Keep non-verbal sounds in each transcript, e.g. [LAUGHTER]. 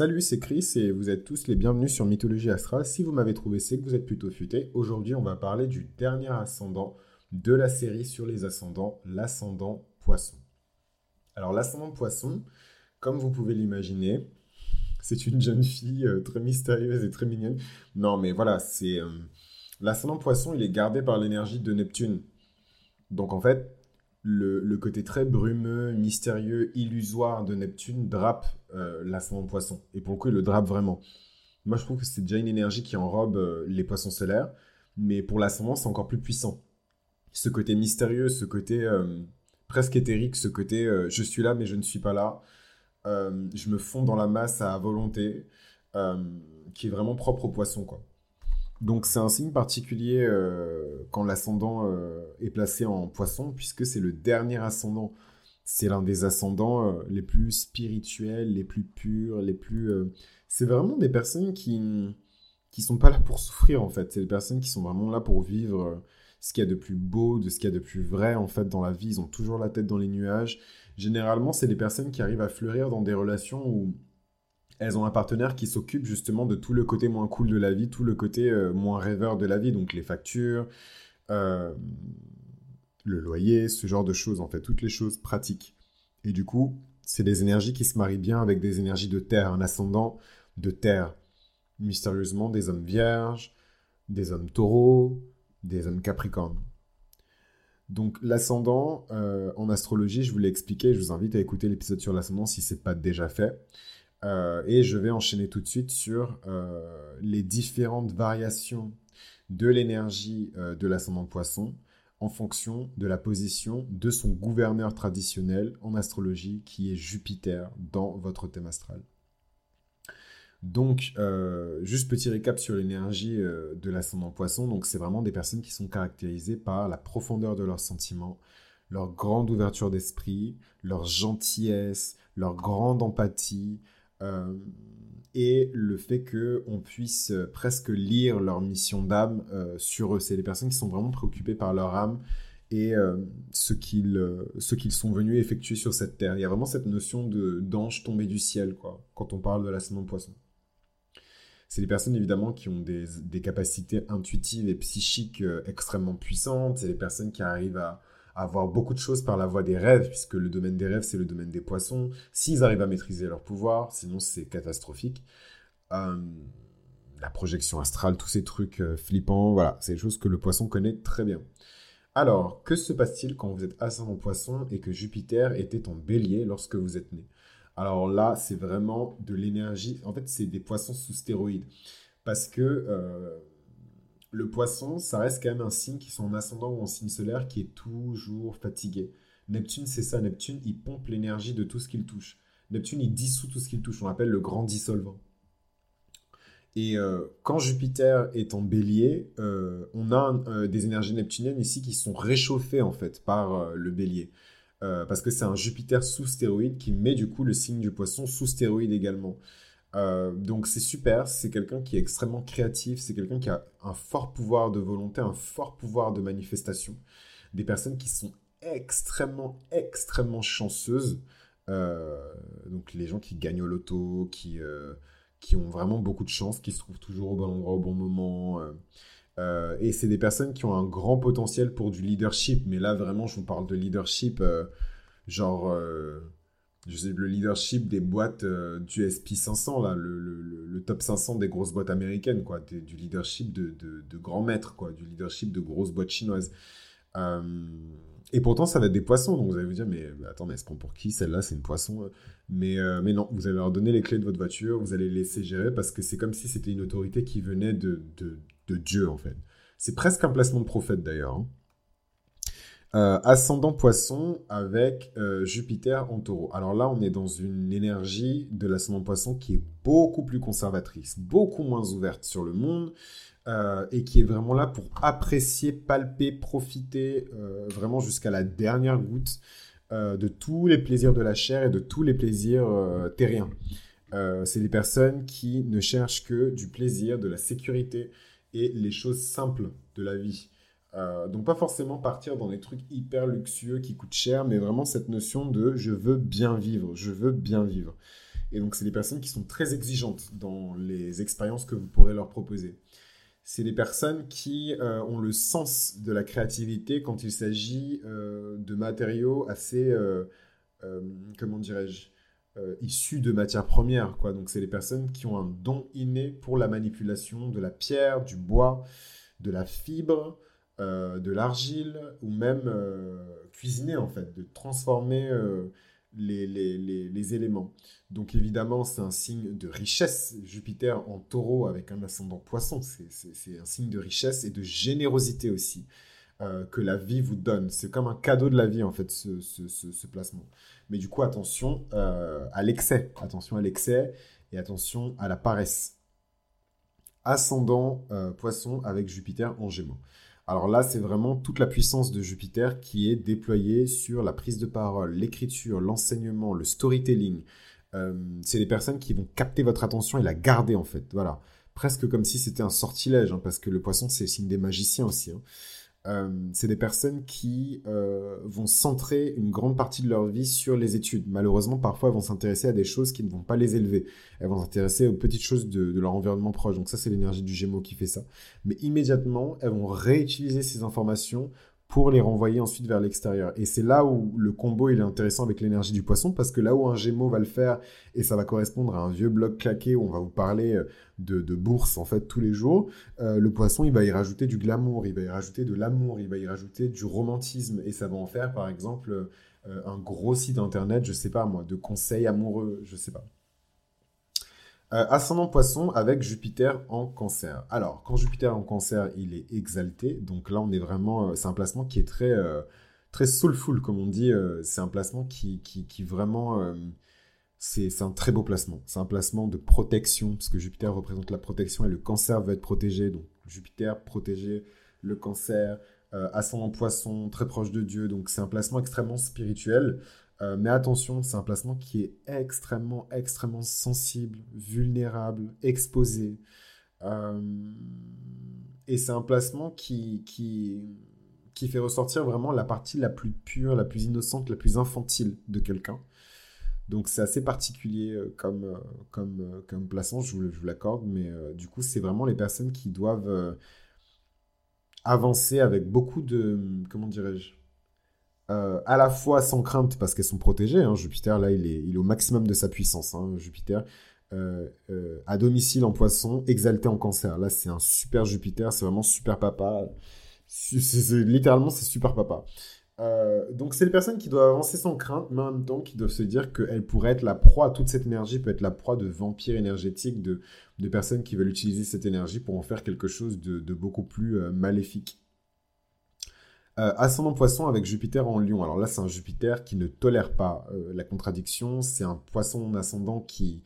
Salut, c'est Chris et vous êtes tous les bienvenus sur Mythologie Astrale. Si vous m'avez trouvé, c'est que vous êtes plutôt futé. Aujourd'hui, on va parler du dernier ascendant de la série sur les ascendants, l'ascendant poisson. Alors, l'ascendant poisson, comme vous pouvez l'imaginer, c'est une jeune fille euh, très mystérieuse et très mignonne. Non, mais voilà, c'est. Euh, l'ascendant poisson, il est gardé par l'énergie de Neptune. Donc, en fait, le, côté très brumeux, mystérieux, illusoire de Neptune drape euh, poisson. Et pour le coup, il le drape vraiment. Moi, je trouve que c'est déjà une énergie qui enrobe euh, les poissons solaires, mais pour l'ascendant, c'est encore plus puissant. Ce côté mystérieux, ce côté euh, presque éthérique, ce côté je suis là, mais je ne suis pas là. je me fonds dans la masse à volonté, qui est vraiment propre au poisson, quoi. Donc c'est un signe particulier euh, quand l'ascendant euh, est placé en poisson, puisque c'est le dernier ascendant. C'est l'un des ascendants euh, les plus spirituels, les plus purs, les plus... C'est vraiment des personnes qui qui sont pas là pour souffrir en fait. C'est des personnes qui sont vraiment là pour vivre ce qu'il y a de plus beau, de ce qu'il y a de plus vrai en fait dans la vie. Ils ont toujours la tête dans les nuages. Généralement, c'est des personnes qui arrivent à fleurir dans des relations où elles ont un partenaire qui s'occupe justement de tout le côté moins cool de la vie, tout le côté euh, moins rêveur de la vie, donc les factures, euh, le loyer, ce genre de choses, en fait, toutes les choses pratiques. Et du coup, c'est des énergies qui se marient bien avec des énergies de terre, un ascendant de terre. Mystérieusement, des hommes vierges, des hommes taureaux, des hommes capricornes. Donc l'ascendant, euh, en astrologie, je vous l'ai expliqué, je vous invite à écouter l'épisode sur l'ascendant si ce n'est pas déjà fait. Euh, et je vais enchaîner tout de suite sur euh, les différentes variations de l'énergie euh, de l'ascendant poisson en fonction de la position de son gouverneur traditionnel en astrologie qui est Jupiter dans votre thème astral. Donc, juste petit récap sur l'énergie de l'ascendant poisson. Donc, c'est vraiment des personnes qui sont caractérisées par la profondeur de leurs sentiments, leur grande ouverture d'esprit, leur gentillesse, leur grande empathie, euh, et le fait qu'on puisse presque lire leur mission d'âme euh, sur eux. C'est des personnes qui sont vraiment préoccupées par leur âme et euh, ce qu'ils sont venus effectuer sur cette terre. Il y a vraiment cette notion d'ange tombé du ciel, quoi, quand on parle de la de poisson. C'est des personnes évidemment qui ont des, capacités intuitives et psychiques extrêmement puissantes. C'est des personnes qui arrivent à, avoir beaucoup de choses par la voie des rêves, puisque le domaine des rêves, c'est le domaine des poissons. S'ils arrivent à maîtriser leur pouvoir, sinon c'est catastrophique. Euh, la projection astrale, tous ces trucs euh, flippants, voilà, c'est des choses que le poisson connaît très bien. Alors, que se passe-t-il quand vous êtes ascendant poisson et que Jupiter était en bélier lorsque vous êtes né? Alors là, c'est vraiment de l'énergie. En fait, c'est des poissons sous stéroïdes. Parce que euh, le poisson, ça reste quand même un signe qui sont en ascendant ou en signe solaire qui est toujours fatigué. Neptune, c'est ça. Neptune, il pompe l'énergie de tout ce qu'il touche. Neptune, il dissout tout ce qu'il touche. On l'appelle le grand dissolvant. Et euh, quand Jupiter est en bélier, euh, on a euh, des énergies neptuniennes ici qui sont réchauffées en fait par le bélier. parce que c'est un Jupiter sous stéroïde qui met du coup le signe du poisson sous stéroïde également. Euh, donc c'est super, c'est quelqu'un qui est extrêmement créatif, c'est quelqu'un qui a un fort pouvoir de volonté, un fort pouvoir de manifestation. Des personnes qui sont extrêmement, extrêmement chanceuses. Euh, donc les gens qui gagnent au loto, qui, euh, qui ont vraiment beaucoup de chance, qui se trouvent toujours au bon endroit au bon moment. et c'est des personnes qui ont un grand potentiel pour du leadership. Mais là, vraiment, je vous parle de leadership, genre je sais, le leadership des boîtes euh, du SP500, là, le, le, top 500 des grosses boîtes américaines, quoi, du leadership de, de, de grands maîtres, quoi, du leadership de grosses boîtes chinoises. Euh, et pourtant, ça va être des poissons, donc vous allez vous dire, mais attends, mais elle se prend pour qui Celle-là, c'est une poisson. Mais, euh, mais non, vous allez leur donner les clés de votre voiture, vous allez les laisser gérer parce que c'est comme si c'était une autorité qui venait de, de, de Dieu, en fait. C'est presque un placement de prophète, d'ailleurs. Hein. Euh, ascendant poisson avec euh, Jupiter en taureau. Alors là, on est dans une énergie de l'ascendant poisson qui est beaucoup plus conservatrice, beaucoup moins ouverte sur le monde euh, et qui est vraiment là pour apprécier, palper, profiter vraiment jusqu'à la dernière goutte de tous les plaisirs de la chair et de tous les plaisirs terriens. C'est des personnes qui ne cherchent que du plaisir, de la sécurité et les choses simples de la vie. Euh, donc pas forcément partir dans des trucs hyper luxueux qui coûtent cher, mais vraiment cette notion de je veux bien vivre, je veux bien vivre. Et donc, c'est des personnes qui sont très exigeantes dans les expériences que vous pourrez leur proposer. C'est des personnes qui euh, ont le sens de la créativité quand il s'agit euh, de matériaux assez, comment dirais-je, issus de matières premières. Donc, c'est des personnes qui ont un don inné pour la manipulation de la pierre, du bois, de la fibre, de l'argile, ou même cuisiner, en fait, de transformer les, les, éléments. Donc évidemment, c'est un signe de richesse. Jupiter en taureau avec un ascendant poisson, c'est un signe de richesse et de générosité aussi euh, que la vie vous donne. C'est comme un cadeau de la vie en fait, ce, placement. Mais du coup, attention euh, à l'excès. Attention à l'excès et attention à la paresse. Ascendant euh, poisson avec Jupiter en gémeaux. Alors là, c'est vraiment toute la puissance de Jupiter qui est déployée sur la prise de parole, l'écriture, l'enseignement, le storytelling. Euh, c'est des personnes qui vont capter votre attention et la garder en fait. Voilà. Presque comme si c'était un sortilège, hein, parce que le poisson, c'est le signe des magiciens aussi. Hein. Euh, c'est des personnes qui euh, vont centrer une grande partie de leur vie sur les études. Malheureusement, parfois, elles vont s'intéresser à des choses qui ne vont pas les élever. Elles vont s'intéresser aux petites choses de, de, leur environnement proche. Donc ça, c'est l'énergie du Gémeaux qui fait ça. Mais immédiatement, elles vont réutiliser ces informations pour les renvoyer ensuite vers l'extérieur. Et c'est là où le combo est intéressant avec l'énergie du poisson, parce que là où un gémeau va le faire, et ça va correspondre à un vieux blog claqué où on va vous parler euh, de, bourse en fait tous les jours, euh, le poisson il va y rajouter du glamour, il va y rajouter de l'amour, il va y rajouter du romantisme, et ça va en faire par exemple euh, un gros site internet, je sais pas moi, de conseils amoureux, je sais pas. Euh, ascendant poisson avec Jupiter en cancer. Alors, quand Jupiter en cancer, il est exalté. Donc là, on est vraiment. Euh, c'est un placement qui est très, euh, très soulful, comme on dit. c'est un placement qui, qui, qui vraiment. c'est un très beau placement. C'est un placement de protection, parce que Jupiter représente la protection et le cancer veut être protégé. Donc Jupiter protéger le cancer. ascendant poisson, très proche de Dieu. Donc c'est un placement extrêmement spirituel. Euh, mais attention, c'est un placement qui est extrêmement, extrêmement sensible, vulnérable, exposé. Euh, et c'est un placement qui, qui, qui fait ressortir vraiment la partie la plus pure, la plus innocente, la plus infantile de quelqu'un. Donc c'est assez particulier euh, comme, comme, comme placement, je vous, je vous l'accorde, mais du coup c'est vraiment les personnes qui doivent avancer avec beaucoup de, comment dirais-je, euh, à la fois sans crainte parce qu'elles sont protégées. Hein. Jupiter, là, il est, au maximum de sa puissance. Hein. Jupiter, euh, euh, à domicile en poisson, exalté en cancer. Là, c'est un super Jupiter, c'est vraiment super papa. littéralement, c'est super papa. donc, c'est les personnes qui doivent avancer sans crainte, mais en même temps qui doivent se dire qu'elles pourraient être la proie, toute cette énergie peut être la proie de vampires énergétiques, de, personnes qui veulent utiliser cette énergie pour en faire quelque chose de beaucoup plus maléfique. Euh, ascendant poisson avec Jupiter en lion. Alors là, c'est un Jupiter qui ne tolère pas euh, la contradiction. C'est un poisson ascendant qui,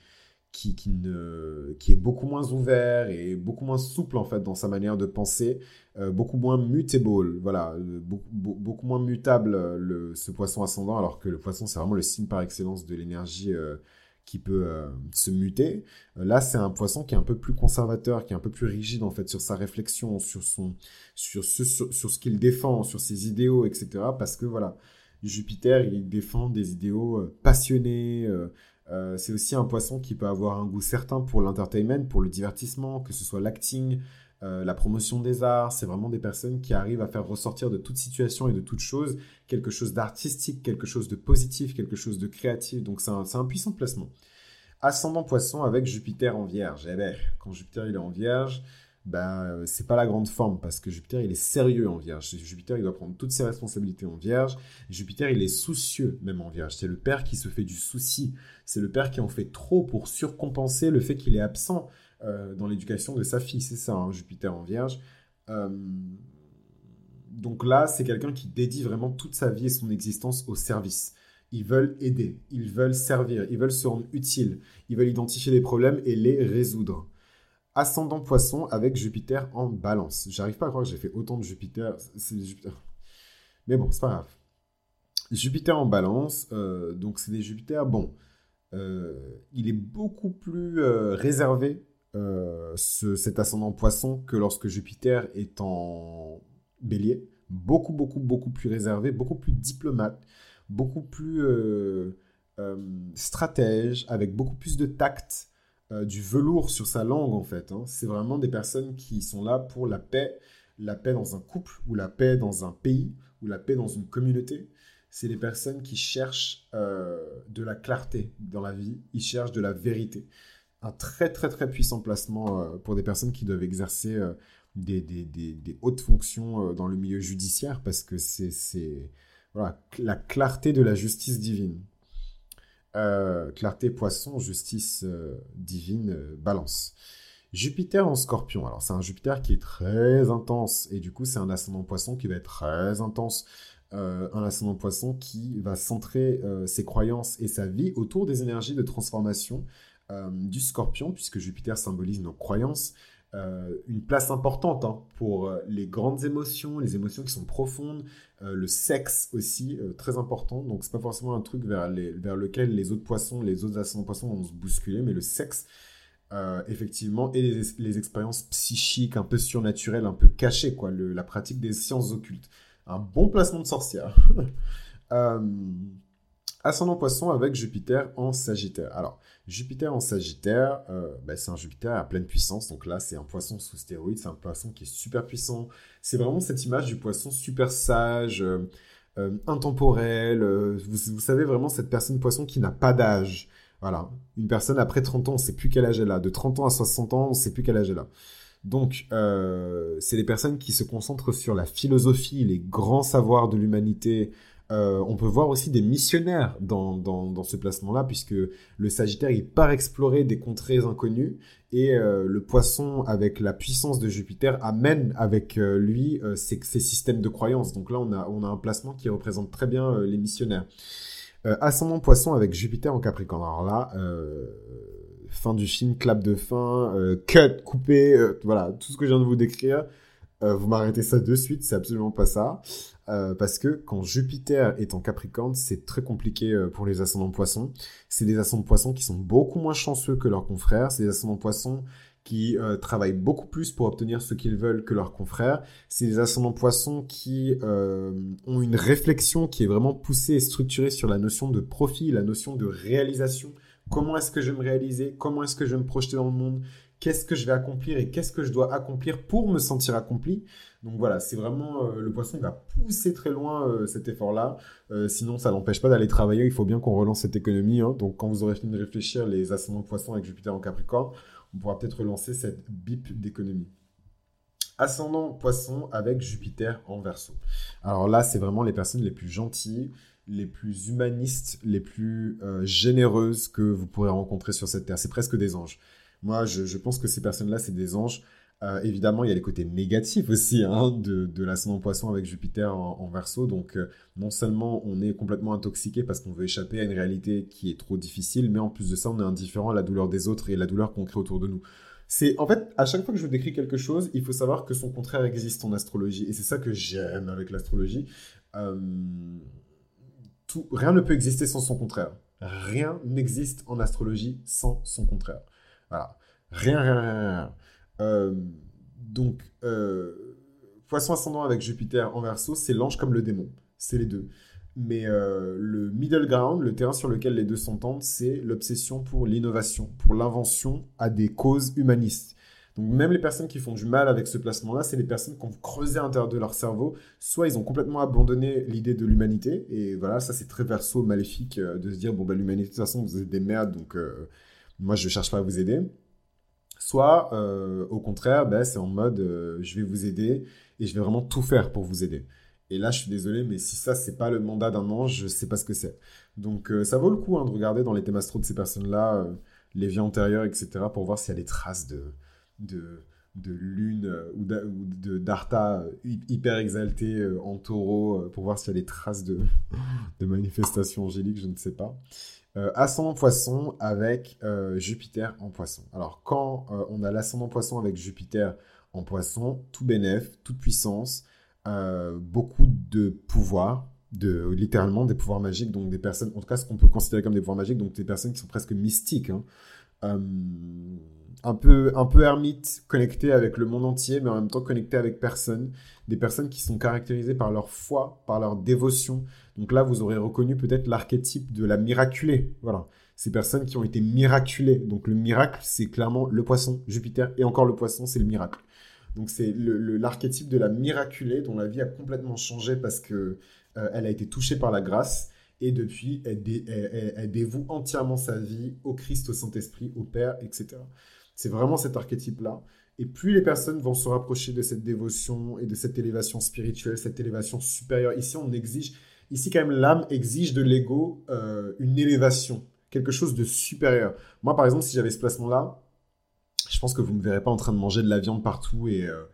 qui, qui, ne, qui est beaucoup moins ouvert et beaucoup moins souple en fait dans sa manière de penser, euh, beaucoup moins mutable, voilà, beaucoup, beaucoup moins mutable le, ce poisson ascendant, alors que le poisson c'est vraiment le signe par excellence de l'énergie qui peut euh, se muter. Euh, là, c'est un poisson qui est un peu plus conservateur, qui est un peu plus rigide en fait sur sa réflexion, sur son, sur ce, sur, ce qu'il défend, sur ses idéaux, etc. Parce que voilà, Jupiter, il défend des idéaux euh, passionnés. c'est aussi un poisson qui peut avoir un goût certain pour l'entertainment, pour le divertissement, que ce soit l'acting, euh, la promotion des arts, c'est vraiment des personnes qui arrivent à faire ressortir de toute situation et de toute chose quelque chose d'artistique, quelque chose de positif, quelque chose de créatif. Donc c'est un, puissant placement. Ascendant poisson avec Jupiter en vierge. Eh ben, quand Jupiter il est en vierge, ben, c'est pas la grande forme parce que Jupiter il est sérieux en vierge. Jupiter il doit prendre toutes ses responsabilités en vierge. Jupiter il est soucieux même en vierge. C'est le père qui se fait du souci. C'est le père qui en fait trop pour surcompenser le fait qu'il est absent. Euh, dans l'éducation de sa fille. C'est ça, hein, Jupiter en vierge. Euh, donc là, c'est quelqu'un qui dédie vraiment toute sa vie et son existence au service. Ils veulent aider, ils veulent servir, ils veulent se rendre utiles, ils veulent identifier les problèmes et les résoudre. Ascendant poisson avec Jupiter en balance. J'arrive pas à croire que j'ai fait autant de Jupiter. Mais bon, c'est pas grave. Jupiter en balance, euh, donc c'est des Jupiter, bon, il est beaucoup plus réservé euh, cet ascendant poisson que lorsque Jupiter est en bélier. Beaucoup, beaucoup, beaucoup plus réservé, beaucoup plus diplomate, beaucoup plus... Euh, stratège, avec beaucoup plus de tact, du velours sur sa langue en fait. Hein. C'est vraiment des personnes qui sont là pour la paix, la paix dans un couple, ou la paix dans un pays, ou la paix dans une communauté. C'est des personnes qui cherchent de la clarté dans la vie, ils cherchent de la vérité un très très très puissant placement euh, pour des personnes qui doivent exercer euh, des, des, des, hautes fonctions euh, dans le milieu judiciaire parce que c'est voilà, la clarté de la justice divine. clarté poisson, justice divine, balance. Jupiter en scorpion. Alors c'est un Jupiter qui est très intense et du coup c'est un ascendant poisson qui va être très intense. un ascendant poisson qui va centrer ses croyances et sa vie autour des énergies de transformation du scorpion, puisque Jupiter symbolise nos croyances, euh, une place importante hein, pour euh, les grandes émotions, les émotions qui sont profondes, le sexe aussi, très important. Donc, c'est pas forcément un truc vers, vers lequel les autres poissons, les autres ascendants poissons vont se bousculer, mais le sexe, effectivement, et les, expériences psychiques un peu surnaturelles, un peu cachées, quoi, la pratique des sciences occultes. Un bon placement de sorcière. [LAUGHS] ascendant poisson avec Jupiter en Sagittaire. Alors, Jupiter en Sagittaire, euh, bah, c'est un Jupiter à pleine puissance. Donc là, c'est un poisson sous stéroïde. C'est un poisson qui est super puissant. C'est vraiment cette image du poisson super sage, euh, euh, intemporel. Vous, savez vraiment cette personne poisson qui n'a pas d'âge. Voilà. Une personne après 30 ans, on ne sait plus quel âge elle a. De 30 ans à 60 ans, on ne sait plus quel âge elle a. Donc, c'est des personnes qui se concentrent sur la philosophie, les grands savoirs de l'humanité, euh, on peut voir aussi des missionnaires dans, ce placement-là, puisque le Sagittaire, il part explorer des contrées inconnues, et euh, le poisson, avec la puissance de Jupiter, amène avec euh, lui ses, systèmes de croyances. Donc là, on a, on a un placement qui représente très bien les missionnaires. ascendant poisson avec Jupiter en Capricorne. Alors là, fin du film, clap de fin, cut, coupé, voilà, tout ce que je viens de vous décrire. Vous m'arrêtez ça de suite, c'est absolument pas ça. Euh, parce que quand Jupiter est en Capricorne, c'est très compliqué euh, pour les ascendants poissons. C'est des ascendants poissons qui sont beaucoup moins chanceux que leurs confrères. C'est des ascendants poissons qui euh, travaillent beaucoup plus pour obtenir ce qu'ils veulent que leurs confrères. C'est des ascendants poissons qui ont une réflexion qui est vraiment poussée et structurée sur la notion de profit, la notion de réalisation. Comment est-ce que je vais me réaliser? Comment est-ce que je vais me projeter dans le monde? Qu'est-ce que je vais accomplir et qu'est-ce que je dois accomplir pour me sentir accompli donc voilà, c'est vraiment euh, le poisson qui va pousser très loin euh, cet effort-là. Euh, sinon, ça n'empêche pas d'aller travailler. Il faut bien qu'on relance cette économie. Hein. Donc quand vous aurez fini de réfléchir les ascendants de poisson avec Jupiter en Capricorne, on pourra peut-être relancer cette bip d'économie. Ascendant poisson avec Jupiter en verso. Alors là, c'est vraiment les personnes les plus gentilles, les plus humanistes, les plus généreuses que vous pourrez rencontrer sur cette terre. C'est presque des anges. Moi, je pense que ces personnes-là, c'est des anges. Euh, évidemment, il y a les côtés négatifs aussi hein, de, de l'ascendant poisson avec Jupiter en, verso. Donc, euh, non seulement on est complètement intoxiqué parce qu'on veut échapper à une réalité qui est trop difficile, mais en plus de ça, on est indifférent à la douleur des autres et la douleur qu'on crée autour de nous. C'est en fait, à chaque fois que je vous décris quelque chose, il faut savoir que son contraire existe en astrologie. Et c'est ça que j'aime avec l'astrologie. Euh, rien ne peut exister sans son contraire. Rien n'existe en astrologie sans son contraire. Voilà. Rien, rien, rien. Euh, donc, euh, poisson ascendant avec Jupiter en verso, c'est l'ange comme le démon. C'est les deux. Mais euh, le middle ground, le terrain sur lequel les deux s'entendent, c'est l'obsession pour l'innovation, pour l'invention à des causes humanistes. Donc même les personnes qui font du mal avec ce placement-là, c'est les personnes qui ont creusé à l'intérieur de leur cerveau, soit ils ont complètement abandonné l'idée de l'humanité, et voilà, ça c'est très verso, maléfique, de se dire, bon ben l'humanité de toute façon vous êtes des merdes, donc moi je cherche pas à vous aider. Soit, euh, au contraire, ben, c'est en mode euh, je vais vous aider et je vais vraiment tout faire pour vous aider. Et là, je suis désolé, mais si ça, c'est pas le mandat d'un ange, je sais pas ce que c'est. Donc, euh, ça vaut le coup hein, de regarder dans les thèmes astro de ces personnes-là, les vies antérieures, etc., pour voir s'il y a des traces de, de, lune ou d'arta hyper exalté en taureau, pour voir s'il y a des traces de [LAUGHS] manifestations angéliques, je ne sais pas. Euh, ascendant poisson avec euh, Jupiter en poisson. Alors quand euh, on a l'ascendant poisson avec Jupiter en poisson, tout bénéf, toute puissance, beaucoup de pouvoir, de littéralement des pouvoirs magiques, donc des personnes, en tout cas ce qu'on peut considérer comme des pouvoirs magiques, donc des personnes qui sont presque mystiques. Hein. Un peu, un peu ermite, connecté avec le monde entier, mais en même temps connecté avec personne. Des personnes qui sont caractérisées par leur foi, par leur dévotion. Donc là, vous aurez reconnu peut-être l'archétype de la miraculée. Voilà. Ces personnes qui ont été miraculées. Donc le miracle, c'est clairement le poisson, Jupiter, et encore le poisson, c'est le miracle. Donc c'est l'archétype de la miraculée dont la vie a complètement changé parce que euh, elle a été touchée par la grâce et depuis, elle, dévoue entièrement sa vie au Christ, au Saint-Esprit, au Père, etc. C'est vraiment cet archétype-là. Et plus les personnes vont se rapprocher de cette dévotion et de cette élévation spirituelle, cette élévation supérieure. Ici, on exige, ici quand même, l'âme exige de l'ego euh, une élévation, quelque chose de supérieur. Moi, par exemple, si j'avais ce placement-là, je pense que vous ne me verrez pas en train de manger de la viande partout et, euh,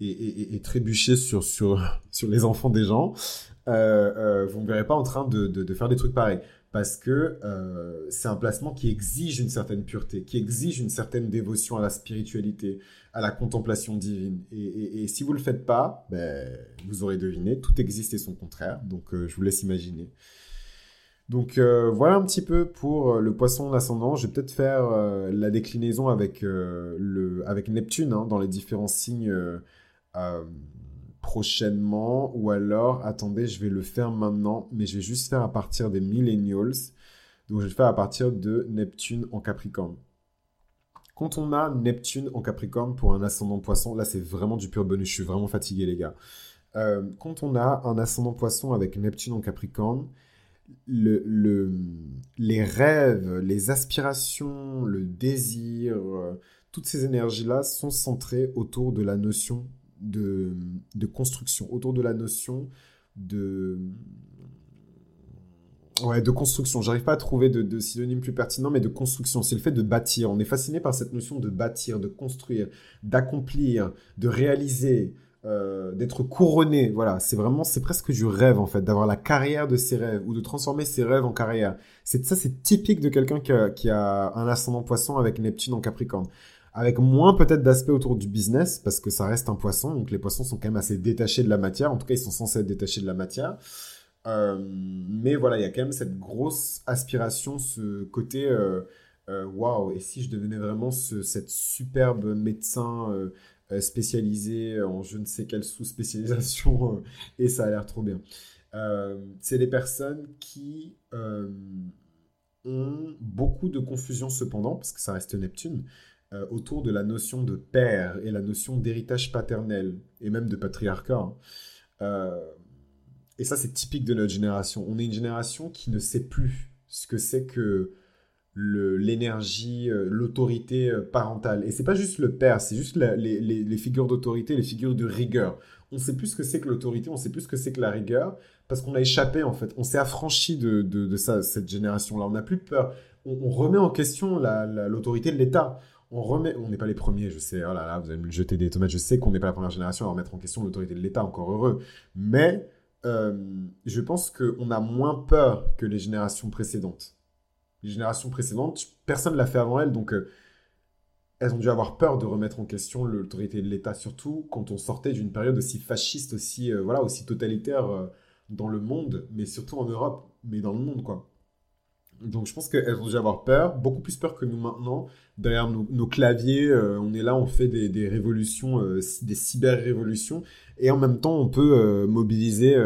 et, trébucher sur, sur, [LAUGHS] sur les enfants des gens. Euh, vous ne me verrez pas en train de, de, faire des trucs pareils. Parce que euh, c'est un placement qui exige une certaine pureté, qui exige une certaine dévotion à la spiritualité, à la contemplation divine. Et, si vous ne le faites pas, ben, vous aurez deviné, tout existe et son contraire. Donc je vous laisse imaginer. Donc voilà un petit peu pour le poisson l'ascendant. Je vais peut-être faire la déclinaison avec, le, avec Neptune hein, dans les différents signes prochainement, ou alors, attendez, je vais le faire maintenant, mais je vais juste faire à partir des millennials. Donc, je vais le faire à partir de Neptune en Capricorne. Quand on a Neptune en Capricorne pour un ascendant poisson, là, c'est vraiment du pur bonus. Je suis vraiment fatigué, les gars. Euh, quand on a un ascendant poisson avec Neptune en Capricorne, le, les rêves, les aspirations, le désir, euh, toutes ces énergies-là sont centrées autour de la notion de, de construction, autour de la notion de... Ouais, de construction. J'arrive pas à trouver de, synonyme plus pertinent, mais de construction. C'est le fait de bâtir. On est fasciné par cette notion de bâtir, de construire, d'accomplir, de réaliser, euh, d'être couronné. Voilà, c'est vraiment, c'est presque du rêve en fait, d'avoir la carrière de ses rêves ou de transformer ses rêves en carrière. C'est ça, c'est typique de quelqu'un qui a un ascendant poisson avec Neptune en Capricorne avec moins peut-être d'aspect autour du business, parce que ça reste un poisson, donc les poissons sont quand même assez détachés de la matière, en tout cas ils sont censés être détachés de la matière. Euh, mais voilà, il y a quand même cette grosse aspiration, ce côté euh, euh, waouh, et si je devenais vraiment ce, cette superbe médecin spécialisé en je ne sais quelle sous-spécialisation, [LAUGHS] et ça a l'air trop bien. c'est des personnes qui ont beaucoup de confusion cependant, parce que ça reste Neptune, euh, autour de la notion de père et la notion d'héritage paternel et même de patriarcat. Hein. Euh, et ça, c'est typique de notre génération. On est une génération qui ne sait plus ce que c'est que l'énergie, euh, l'autorité parentale. Et c'est pas juste le père, c'est juste les, figures d'autorité, les figures de rigueur. On sait plus ce que c'est que l'autorité, on sait plus ce que c'est que la rigueur, parce qu'on a échappé en fait. On s'est affranchi de, de, ça, cette génération-là. On n'a plus peur. On, remet en question l'autorité de l'État on remet, on n'est pas les premiers, je sais, oh là là, vous allez me jeter des tomates, je sais qu'on n'est pas la première génération à remettre en question l'autorité de l'État, encore heureux, mais euh, je pense qu'on a moins peur que les générations précédentes. Les générations précédentes, personne ne l'a fait avant elles, donc euh, elles ont dû avoir peur de remettre en question l'autorité de l'État, surtout quand on sortait d'une période aussi fasciste, aussi, euh, voilà, aussi totalitaire dans le monde, mais surtout en Europe, mais dans le monde, quoi. Donc je pense qu'elles ont dû avoir peur, beaucoup plus peur que nous maintenant. Derrière nos, claviers, euh, on est là, on fait des, révolutions, euh, des cyber-révolutions, et en même temps on peut euh, mobiliser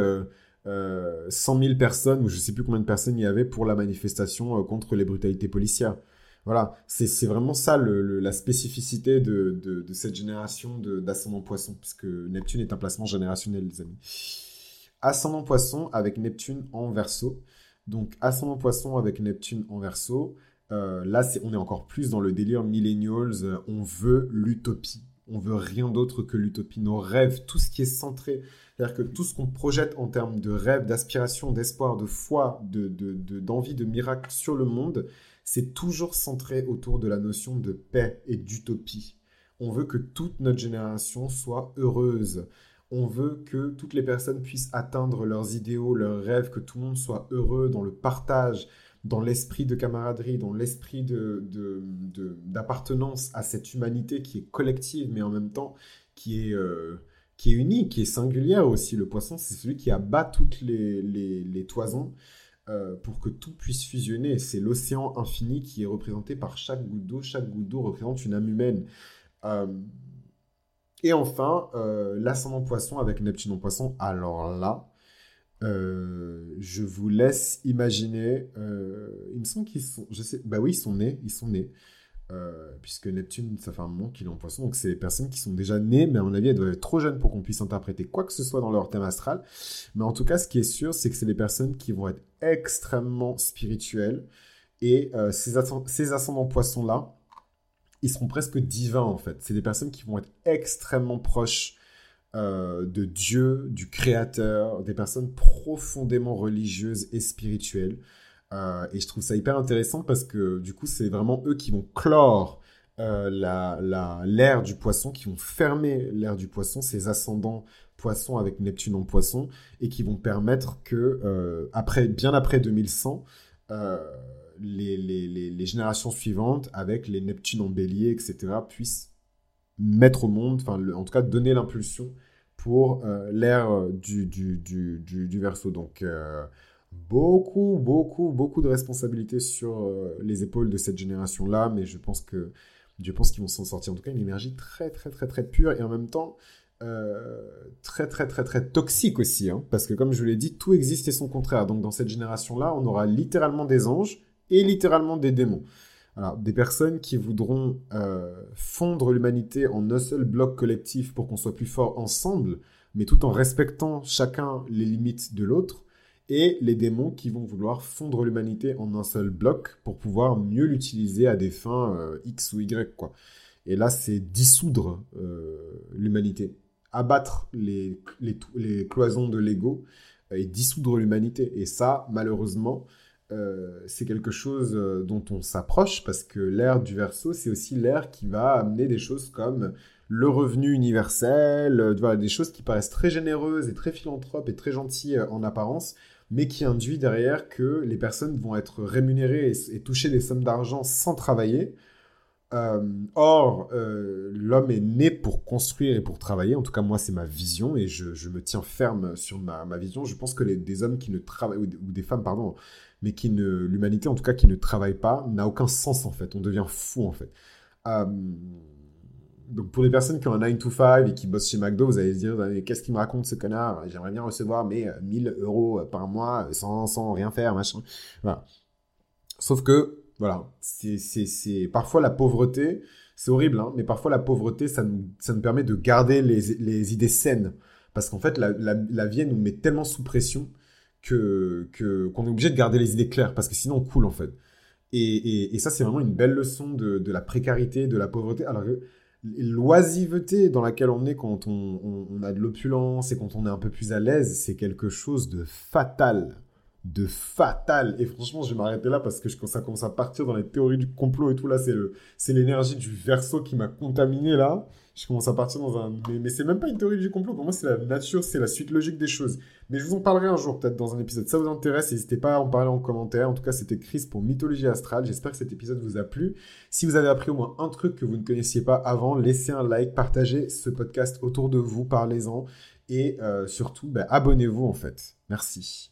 100 000 personnes, ou je ne sais plus combien de personnes il y avait pour la manifestation contre les brutalités policières. Voilà, c'est vraiment ça la spécificité de, de cette génération d'ascendant poisson, puisque Neptune est un placement générationnel, les amis. Ascendant poisson avec Neptune en verso. Donc, ascendant poisson avec Neptune en verso, euh, là, on est encore plus dans le délire millennials. Euh, on veut l'utopie. On veut rien d'autre que l'utopie. Nos rêves, tout ce qui est centré, c'est-à-dire que tout ce qu'on projette en termes de rêves, d'aspiration, d'espoir, de foi, d'envie, de, de miracle sur le monde, c'est toujours centré autour de la notion de paix et d'utopie. On veut que toute notre génération soit heureuse on veut que toutes les personnes puissent atteindre leurs idéaux, leurs rêves, que tout le monde soit heureux dans le partage, dans l'esprit de camaraderie, dans l'esprit d'appartenance à cette humanité qui est collective, mais en même temps qui est, euh, qui est unique, qui est singulière aussi. Le poisson, c'est celui qui abat toutes les, toisons. euh, pour que tout puisse fusionner. C'est l'océan infini qui est représenté par chaque goutte d'eau. Chaque goutte d'eau représente une âme humaine. Euh, et enfin, euh, l'ascendant poisson avec Neptune en poisson. Alors là, je vous laisse imaginer. il me semble qu'ils sont. Je. Bah oui, ils sont nés. Ils sont nés. Euh, puisque Neptune, ça fait un moment qu'il est en poisson, donc c'est des personnes qui sont déjà nées, mais à mon avis, elles doivent être trop jeunes pour qu'on puisse interpréter quoi que ce soit dans leur thème astral. Mais en tout cas, ce qui est sûr, c'est que c'est des personnes qui vont être extrêmement spirituelles, et euh, ces, ces ascendants poissons-là, ils seront presque divins en fait. C'est des personnes qui vont être extrêmement proches euh, de Dieu, du Créateur, des personnes profondément religieuses et spirituelles. Euh, et je trouve ça hyper intéressant parce que du coup, c'est vraiment eux qui vont clore euh, l'ère du poisson, qui vont fermer l'ère du poisson, ces ascendants poissons avec Neptune en poisson, et qui vont permettre que, euh, après, bien après 2100, les, les, les, générations suivantes, avec les Neptunes en bélier, etc., puissent mettre au monde, enfin, en tout cas, donner l'impulsion pour l'ère du, du, du, du, du verso. Donc, beaucoup, beaucoup, beaucoup de responsabilités sur euh, les épaules de cette génération-là, mais je pense que je pense qu'ils vont s'en sortir. En tout cas, une énergie très, très, très, très pure et en même temps euh, très, très, très, très toxique aussi, hein, parce que comme je vous l'ai dit, tout existe et son contraire. Donc dans cette génération-là, on aura littéralement des anges et littéralement des démons. Alors, des personnes qui voudront euh, fondre l'humanité en un seul bloc collectif pour qu'on soit plus fort ensemble, mais tout en respectant chacun les limites de l'autre et les démons qui vont vouloir fondre l'humanité en un seul bloc pour pouvoir mieux l'utiliser à des fins euh, X ou Y. Quoi. Et là, c'est dissoudre euh, l'humanité, abattre les, les, cloisons de l'ego et dissoudre l'humanité. Et ça, malheureusement, c'est quelque chose dont on s'approche parce que l'ère du verso, c'est aussi l'ère qui va amener des choses comme le revenu universel, des choses qui paraissent très généreuses et très philanthropes et très gentilles en apparence, mais qui induit derrière que les personnes vont être rémunérées et, toucher des sommes d'argent sans travailler. Euh, or, euh, l'homme est né pour construire et pour travailler. En tout cas, moi, c'est ma vision et je, me tiens ferme sur ma, vision. Je pense que des hommes qui ne travaillent, ou, des femmes, pardon, mais qui l'humanité en tout cas qui ne travaille pas, n'a aucun sens en fait. On devient fou en fait. Euh, donc pour les personnes qui ont un 9 to 5 et qui bossent chez McDo, vous allez se dire qu'est-ce qu'il me raconte ce connard? J'aimerais bien recevoir mes 1000 euh, euros par mois sans, sans rien faire, machin. Voilà. Sauf que, voilà, c'est parfois la pauvreté, c'est horrible, hein, mais parfois la pauvreté, ça nous, ça nous permet de garder les, les idées saines. Parce qu'en fait, la, la, vie, nous met tellement sous pression que qu'on est obligé de garder les idées claires, parce que sinon on coule en fait. Et, et, ça, c'est vraiment une belle leçon de, de, la précarité, de la pauvreté. Alors que l'oisiveté dans laquelle on est quand on, a de l'opulence et quand on est un peu plus à l'aise, c'est quelque chose de fatal. De fatal. Et franchement, je vais m'arrêter là parce que quand ça commence à partir dans les théories du complot et tout, là, c'est l'énergie du verso qui m'a contaminé là je commence à partir dans un. Mais, mais c'est même pas une théorie du complot. Pour moi, c'est la nature, c'est la suite logique des choses. Mais je vous en parlerai un jour, peut-être dans un épisode. Ça vous intéresse, n'hésitez pas à en parler en commentaire. En tout cas, c'était Chris pour Mythologie Astrale. J'espère que cet épisode vous a plu. Si vous avez appris au moins un truc que vous ne connaissiez pas avant, laissez un like, partagez ce podcast autour de vous, parlez-en. Et euh, surtout, bah, abonnez-vous en fait. Merci.